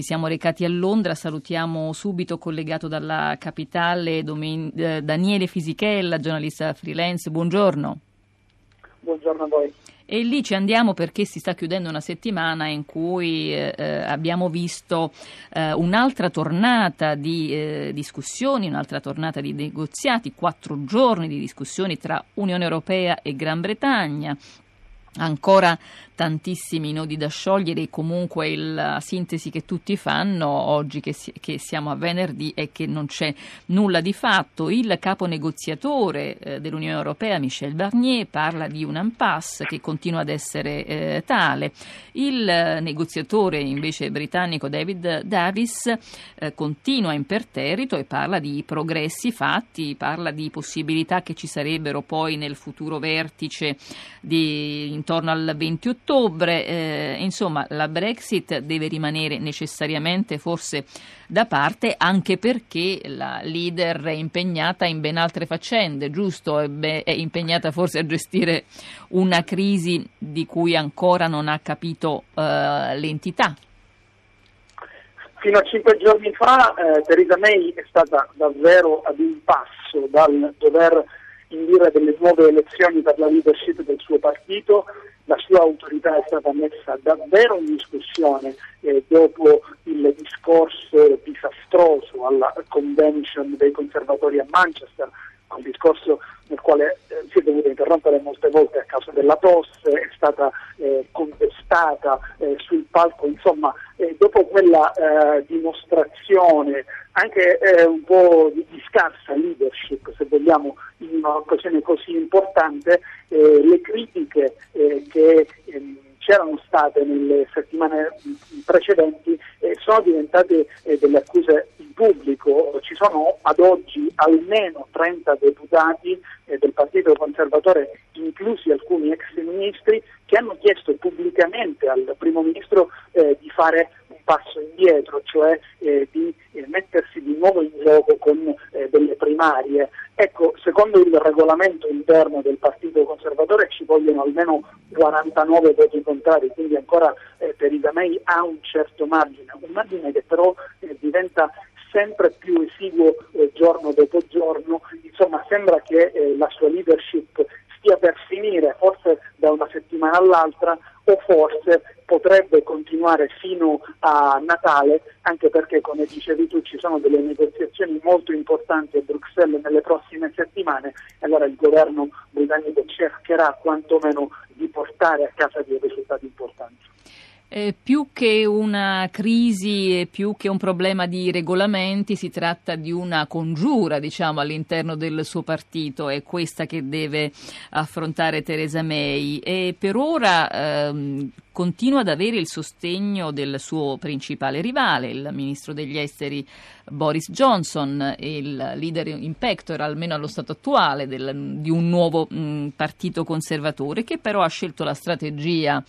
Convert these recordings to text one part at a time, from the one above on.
ci siamo recati a Londra, salutiamo subito collegato dalla capitale Domen- eh, Daniele Fisichella, giornalista freelance, buongiorno. Buongiorno a voi. E lì ci andiamo perché si sta chiudendo una settimana in cui eh, eh, abbiamo visto eh, un'altra tornata di eh, discussioni, un'altra tornata di negoziati, quattro giorni di discussioni tra Unione Europea e Gran Bretagna. Ancora tantissimi nodi da sciogliere, comunque la sintesi che tutti fanno oggi che, si, che, siamo a venerdì è che non c'è nulla di fatto. Il capo negoziatore eh, dell'Unione Europea, Michel Barnier, parla di un impasse che continua ad essere eh, tale. Il negoziatore invece britannico David Davis eh, continua imperterrito e parla di progressi fatti, parla di possibilità che ci sarebbero poi nel futuro vertice di, intorno al 20 ottobre ottobre, eh, insomma, la Brexit deve rimanere necessariamente forse da parte anche perché la leader è impegnata in ben altre faccende, giusto? È, impegnata forse a gestire una crisi di cui ancora non ha capito eh, l'entità. Fino a cinque giorni fa eh, Theresa May è stata davvero ad un passo dal dover indire delle nuove elezioni per la leadership del suo partito autorità è stata messa davvero in discussione eh, dopo il discorso disastroso alla convention dei conservatori a Manchester, un discorso nel quale eh, si è dovuto interrompere molte volte a causa della tosse, è stata eh, contestata eh, sul palco, insomma, eh, dopo quella eh, dimostrazione anche un po' di, di scarsa leadership, se vogliamo, un'occasione così importante, eh, le critiche eh, che ehm, c'erano state nelle settimane precedenti eh, sono diventate eh, delle accuse pubblico. Ci sono ad oggi almeno 30 deputati eh, del Partito Conservatore, inclusi alcuni ex ministri, che hanno chiesto pubblicamente al Primo Ministro eh, di fare un passo indietro, cioè eh, di eh, mettersi di nuovo in gioco con delle primarie. Ecco, secondo il regolamento interno del Partito Conservatore ci vogliono almeno 49 voti contrari, quindi ancora eh, Theresa May ha un certo margine, un margine che però eh, diventa sempre più esiguo eh, giorno dopo giorno, insomma sembra che eh, la sua leadership stia per finire, forse da una settimana all'altra, o forse potrebbe continuare fino a Natale, anche perché, come dicevi tu, ci sono delle negoziazioni molto importanti a Bruxelles nelle prossime settimane, e allora il governo britannico cercherà quantomeno di portare a casa dei risultati importanti. Eh, più che una crisi e più che un problema di regolamenti, si tratta di una congiura, diciamo, all'interno del suo partito. È questa che deve affrontare Theresa May. E per ora ehm, continua ad avere il sostegno del suo principale rivale, il ministro degli esteri Boris Johnson, il leader in pectora, almeno allo stato attuale, del, di un nuovo mh, partito conservatore, che però ha scelto la strategia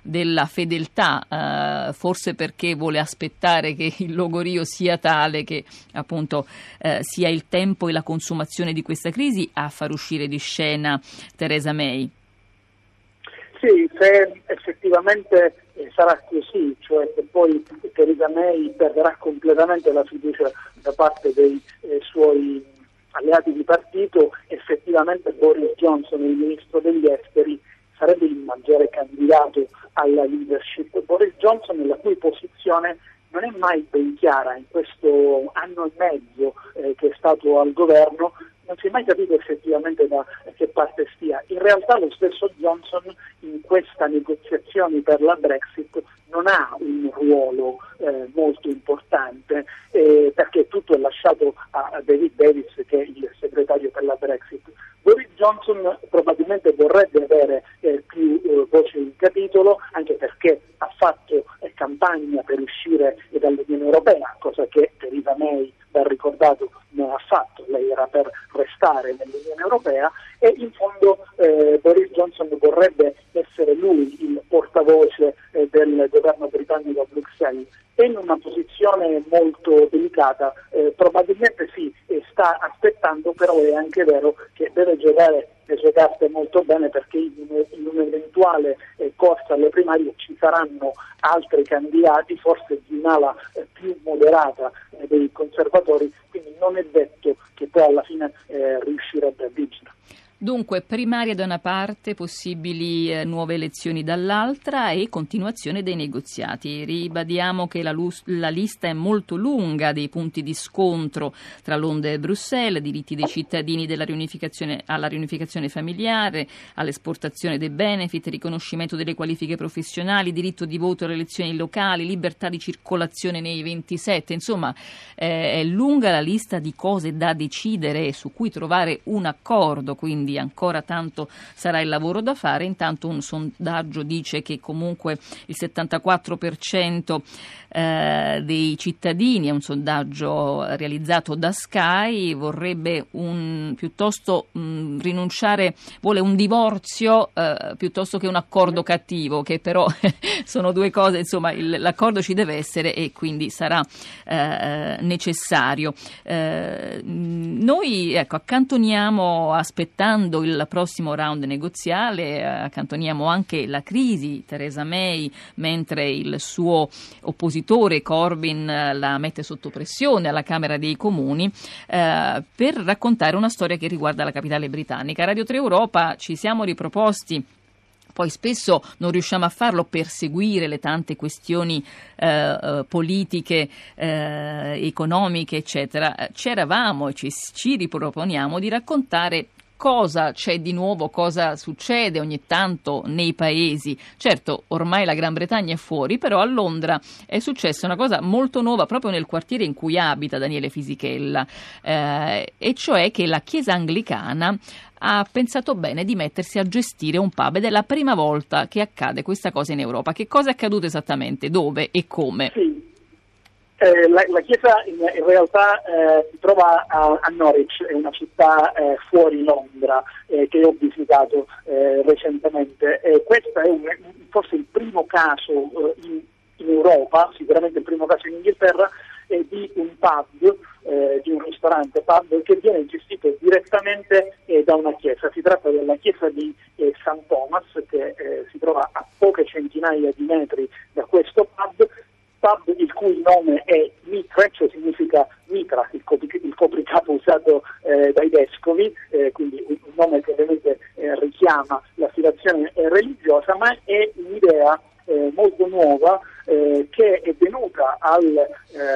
della fedeltà, eh, forse perché vuole aspettare che il logorio sia tale che appunto eh, sia il tempo e la consumazione di questa crisi a far uscire di scena Theresa May. Sì, se effettivamente eh, sarà così, cioè se poi Theresa May perderà completamente la fiducia da parte dei eh, suoi alleati di partito, effettivamente Boris Johnson, il ministro degli esteri, sarebbe il maggiore candidato alla leadership. Boris Johnson, la cui posizione non è mai ben chiara in questo anno e mezzo eh, che è stato al governo, non si è mai capito effettivamente da che parte stia. In realtà lo stesso Johnson in questa negoziazione per la Brexit non ha un ruolo eh, molto importante eh, perché tutto è lasciato a David Davis che è il segretario per la Brexit. Boris Johnson probabilmente vorrebbe avere eh, più eh, voce in capitolo anche perché ha fatto campagna per uscire dall'Unione Europea, cosa che Theresa May va ricordato non ha fatto, lei era per restare nell'Unione Europea e in fondo eh, Boris Johnson vorrebbe essere lui il portavoce eh, del governo britannico a Bruxelles. È in una posizione molto delicata, eh, probabilmente sì, sta aspettando, però è anche vero che deve giocare le carte molto bene perché in, un'eventuale eh, corsa alle primarie ci saranno altri candidati, forse di un'ala eh, più moderata eh, dei conservatori, quindi non è detto che poi alla fine riuscirebbe a vincere. Dunque, primaria da una parte, possibili eh, nuove elezioni dall'altra e continuazione dei negoziati. Ribadiamo che la, la, lista è molto lunga dei punti di scontro tra Londra e Bruxelles, diritti dei cittadini riunificazione, alla riunificazione familiare, all'esportazione dei benefit, riconoscimento delle qualifiche professionali, diritto di voto alle elezioni locali, libertà di circolazione nei 27. Insomma, eh, è lunga la lista di cose da decidere e su cui trovare un accordo. Quindi ancora tanto sarà il lavoro da fare. Intanto un sondaggio dice che comunque il 74% eh, dei cittadini, è un sondaggio realizzato da Sky, vorrebbe un, piuttosto mh, mm, rinunciare, vuole un divorzio eh, piuttosto che un accordo cattivo, che però sono due cose, insomma il, l'accordo ci deve essere e quindi sarà eh, necessario. Eh, noi ecco, accantoniamo aspettando il prossimo round negoziale, accantoniamo anche la crisi Theresa May mentre il suo oppositore Corbyn eh, la mette sotto pressione alla Camera dei Comuni eh, per raccontare una storia che riguarda la capitale britannica. Radio 3 Europa ci siamo riproposti poi spesso non riusciamo a farlo per seguire le tante questioni eh, eh politiche, eh, economiche, eccetera. Ci eravamo e ci, ci riproponiamo di raccontare cosa c'è di nuovo, cosa succede ogni tanto nei paesi. Certo, ormai la Gran Bretagna è fuori, però a Londra è successa una cosa molto nuova proprio nel quartiere in cui abita Daniele Fisichella, eh, e cioè che la Chiesa anglicana ha pensato bene di mettersi a gestire un pub ed è la prima volta che accade questa cosa in Europa. Che cosa è accaduto esattamente? Dove e come? Sì. Eh, la, la, chiesa in, in realtà eh, si trova a, a, Norwich, è una città eh, fuori Londra eh, che ho visitato eh, recentemente. questo è un, forse il primo caso in, in, Europa, sicuramente il primo caso in Inghilterra, di un pub, di un ristorante pub che viene gestito direttamente da una chiesa. Si tratta della chiesa di St. Thomas che si trova a poche centinaia di metri da questo pub cui nome è Mitra, cioè significa mitra, il, copri- il copricapo usato eh, dai vescovi, eh, quindi un, nome che ovviamente eh, richiama l'affiliazione eh, religiosa, ma è un'idea eh, molto nuova che è venuta al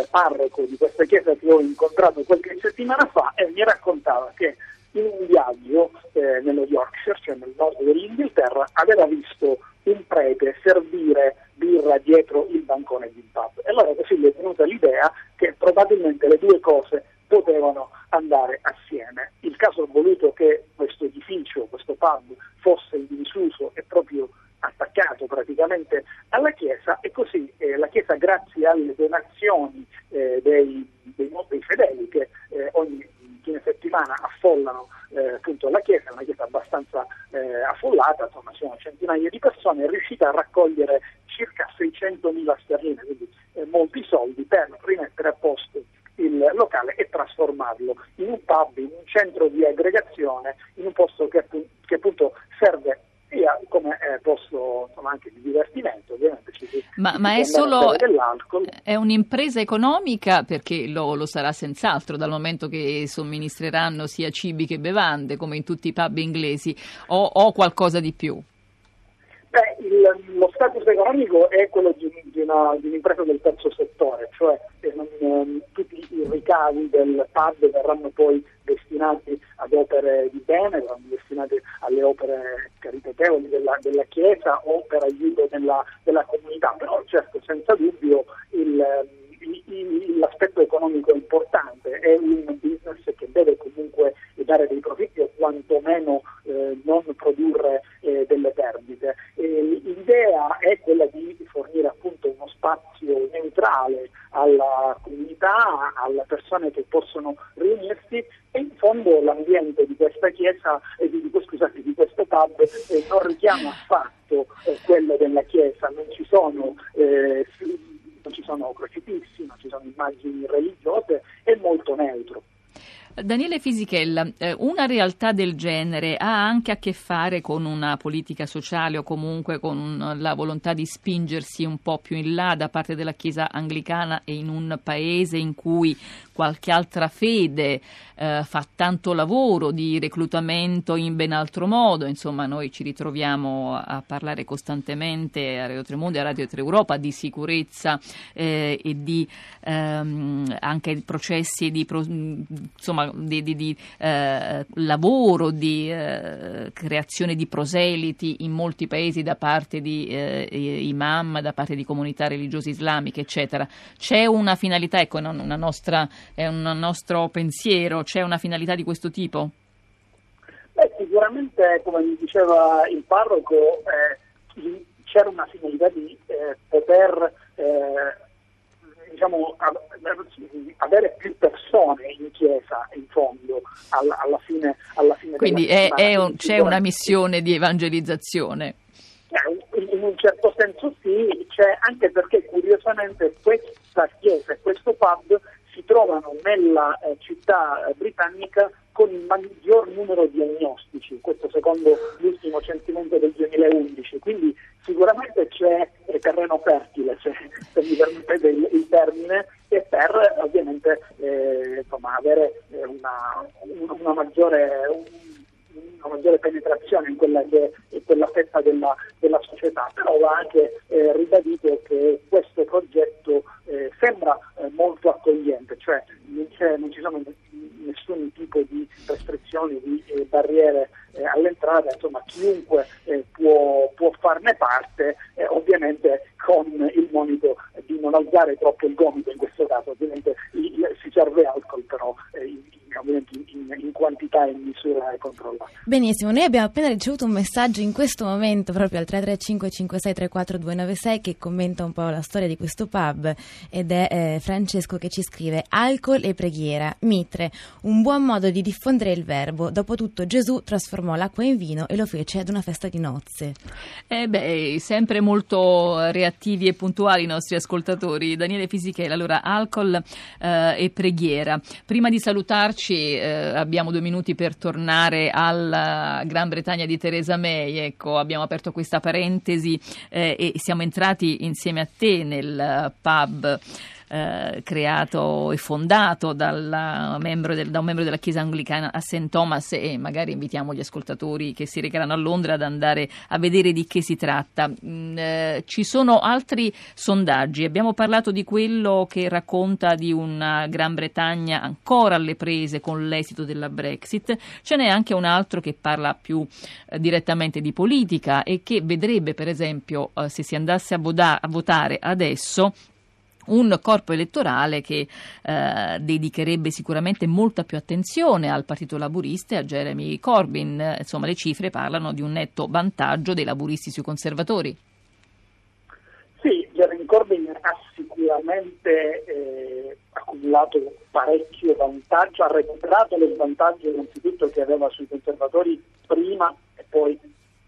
parroco di questa chiesa che ho incontrato qualche settimana fa e mi raccontava che in un viaggio nello Yorkshire, cioè nel nord dell'Inghilterra, aveva visto un prete servire birra dietro il bancone di un pub. E allora così gli è venuta l'idea che probabilmente le due cose potevano andare assieme. Il caso ha voluto che questo edificio, questo pub, fosse in disuso e proprio attaccato praticamente alla Chiesa e così eh, la Chiesa grazie alle donazioni eh, dei, dei, dei, fedeli che eh, ogni fine settimana affollano eh, appunto la chiesa, è una chiesa abbastanza eh, affollata, insomma sono persone, è riuscita a raccogliere circa 600.000 sterline, quindi eh, molti soldi per rimettere a posto il locale e trasformarlo in un pub, in un centro di aggregazione, in un posto che, che appunto serve sia come eh, posto insomma, anche di divertimento, ovviamente ci Ma, ma è solo è un'impresa economica perché lo, lo, sarà senz'altro dal momento che somministreranno sia cibi che bevande come in tutti i pub inglesi o, o qualcosa di più? Lo status economico è quello di, di, una, di un'impresa del terzo settore, cioè non, tutti i ricavi del pub verranno poi destinati ad opere di bene, verranno destinati alle opere caritatevoli della, della Chiesa o per aiuto della, della comunità, però certo senza dubbio il, il, l'aspetto economico è importante, è un business che deve comunque dare dei profitti o quantomeno eh, non produrre eh, delle perdite. E l'idea è quella di fornire appunto uno spazio neutrale alla comunità, alle persone che possono riunirsi e in fondo l'ambiente di questa chiesa, eh, di, scusate, di questo pub eh, non richiama affatto eh, quello della chiesa, non ci sono eh, sono crocifissi, non ci sono immagini religiose, è molto neutro. Daniele Fisichella, eh, una realtà del genere ha anche a che fare con una politica sociale o comunque con la volontà di spingersi un po' più in là da parte della Chiesa anglicana e in un paese in cui qualche altra fede eh, fa tanto lavoro di reclutamento in ben altro modo, insomma noi ci ritroviamo a parlare costantemente a Radio Tremondo e a Radio Tre Europa di sicurezza eh, e di ehm, anche processi di, insomma, di, di, di eh, lavoro, di eh, creazione di proseliti in molti paesi da parte di eh, imam, da parte di comunità religiose islamiche, eccetera. C'è una finalità, ecco, una nostra è un nostro pensiero? C'è una finalità di questo tipo? Beh, sicuramente, come mi diceva il parroco, eh, c'era una finalità di eh, poter eh, diciamo, avere più persone chiesa, in fondo, alla, alla fine, alla fine Quindi è, è un, c'è una missione di evangelizzazione. Eh, in un certo senso sì, c'è anche perché curiosamente questa chiesa e questo pub si trovano nella eh, città eh, britannica con il maggior numero di agnostici, questo secondo l'ultimo censimento del 2011, quindi sicuramente c'è eh, terreno fertile, se, se mi permettete il, il, termine, e per ovviamente eh, insomma, avere eh, una, una, maggiore, una, maggiore, penetrazione in quella che è quella fetta della, della società, però va anche eh, ribadito che questo progetto eh, sembra eh, molto accogliente, cioè non, non, ci sono nessun tipo di restrizioni, di eh, barriere eh, all'entrata, insomma chiunque eh, può, può, farne parte, eh, ovviamente con il monito di non alzare troppo il gomito in questo caso, ovviamente si serve alcol però in, in, in, quantità e in misura controllata. Benissimo, noi abbiamo appena ricevuto un messaggio in questo momento proprio al 335 5634 296 che commenta un po' la storia di questo pub ed è eh, Francesco che ci scrive alcol e preghiera, mitre, un buon modo di diffondere il verbo. Dopotutto Gesù trasformò l'acqua in vino e lo fece ad una festa di nozze. Eh beh, sempre molto reattivi e puntuali i nostri ascoltatori. Daniele Fisichella, allora alcol eh, e preghiera. Prima di salutarci eh, abbiamo due minuti per tornare alla Gran Bretagna di Theresa May. Ecco, abbiamo aperto questa parentesi eh, e siamo entrati insieme a te nel pub eh, creato e fondato membro del, da un membro della Chiesa anglicana a St. Thomas e magari invitiamo gli ascoltatori che si recheranno a Londra ad andare a vedere di che si tratta. Mm, eh, ci sono altri sondaggi, abbiamo parlato di quello che racconta di una Gran Bretagna ancora alle prese con l'esito della Brexit, ce n'è anche un altro che parla più eh, direttamente di politica e che vedrebbe per esempio eh, se si andasse a, voda- a votare adesso un corpo elettorale che eh, dedicherebbe sicuramente molta più attenzione al Partito Laburista e a Jeremy Corbyn. Insomma, le cifre parlano di un netto vantaggio dei laburisti sui conservatori. Sì, Jeremy Corbyn ha sicuramente eh, accumulato parecchio vantaggio, ha recuperato lo svantaggio innanzitutto che aveva sui conservatori prima e poi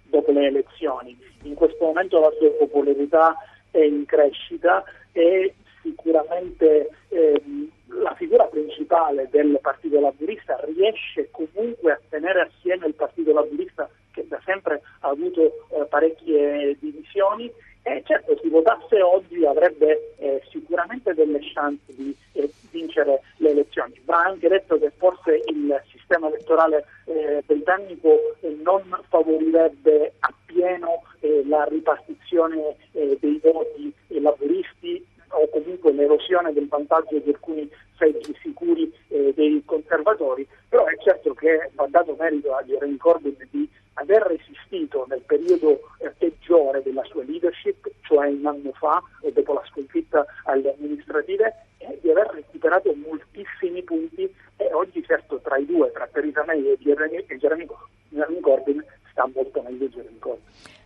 dopo le elezioni. In questo momento la sua popolarità è in crescita e sicuramente ehm, la figura principale del Partito Laburista riesce comunque a tenere assieme il Partito Laburista che da sempre ha avuto eh, parecchie divisioni e certo si votasse oggi avrebbe eh, sicuramente delle chance di eh, vincere le elezioni. Va anche detto che forse il sistema elettorale eh, britannico eh, non favorirebbe appieno eh, la ripartizione dei voti laburisti o comunque l'erosione del vantaggio di alcuni seggi sicuri eh, dei conservatori, però è certo che va dato merito a Jeremy Corbyn di aver resistito nel periodo eh, peggiore della sua leadership, cioè un anno fa e dopo la sconfitta alle amministrative, e di aver recuperato moltissimi punti e oggi certo tra i due, tra Theresa May e Jeremy, e Jeremy, Corbyn, sta molto meglio Jeremy Corbyn.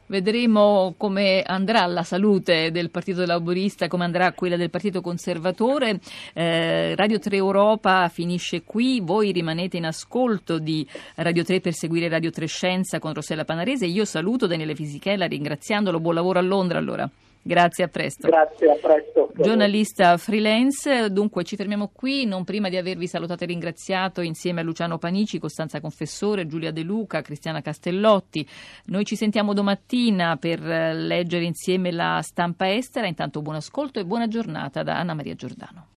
Vedremo come andrà la salute del Partito Laborista, come andrà quella del Partito Conservatore. Eh, Radio 3 Europa finisce qui, voi rimanete in ascolto di Radio 3 per seguire Radio 3 Scienza con Rossella Panarese. Io saluto Daniele Fisichella ringraziandolo, buon lavoro a Londra allora. Grazie, a presto. Grazie, a presto. Giornalista freelance, dunque ci fermiamo qui, non prima di avervi salutato e ringraziato insieme a Luciano Panici, Costanza Confessore, Giulia De Luca, Cristiana Castellotti. Noi ci sentiamo domattina per leggere insieme la stampa estera, intanto buon ascolto e buona giornata da Anna Maria Giordano.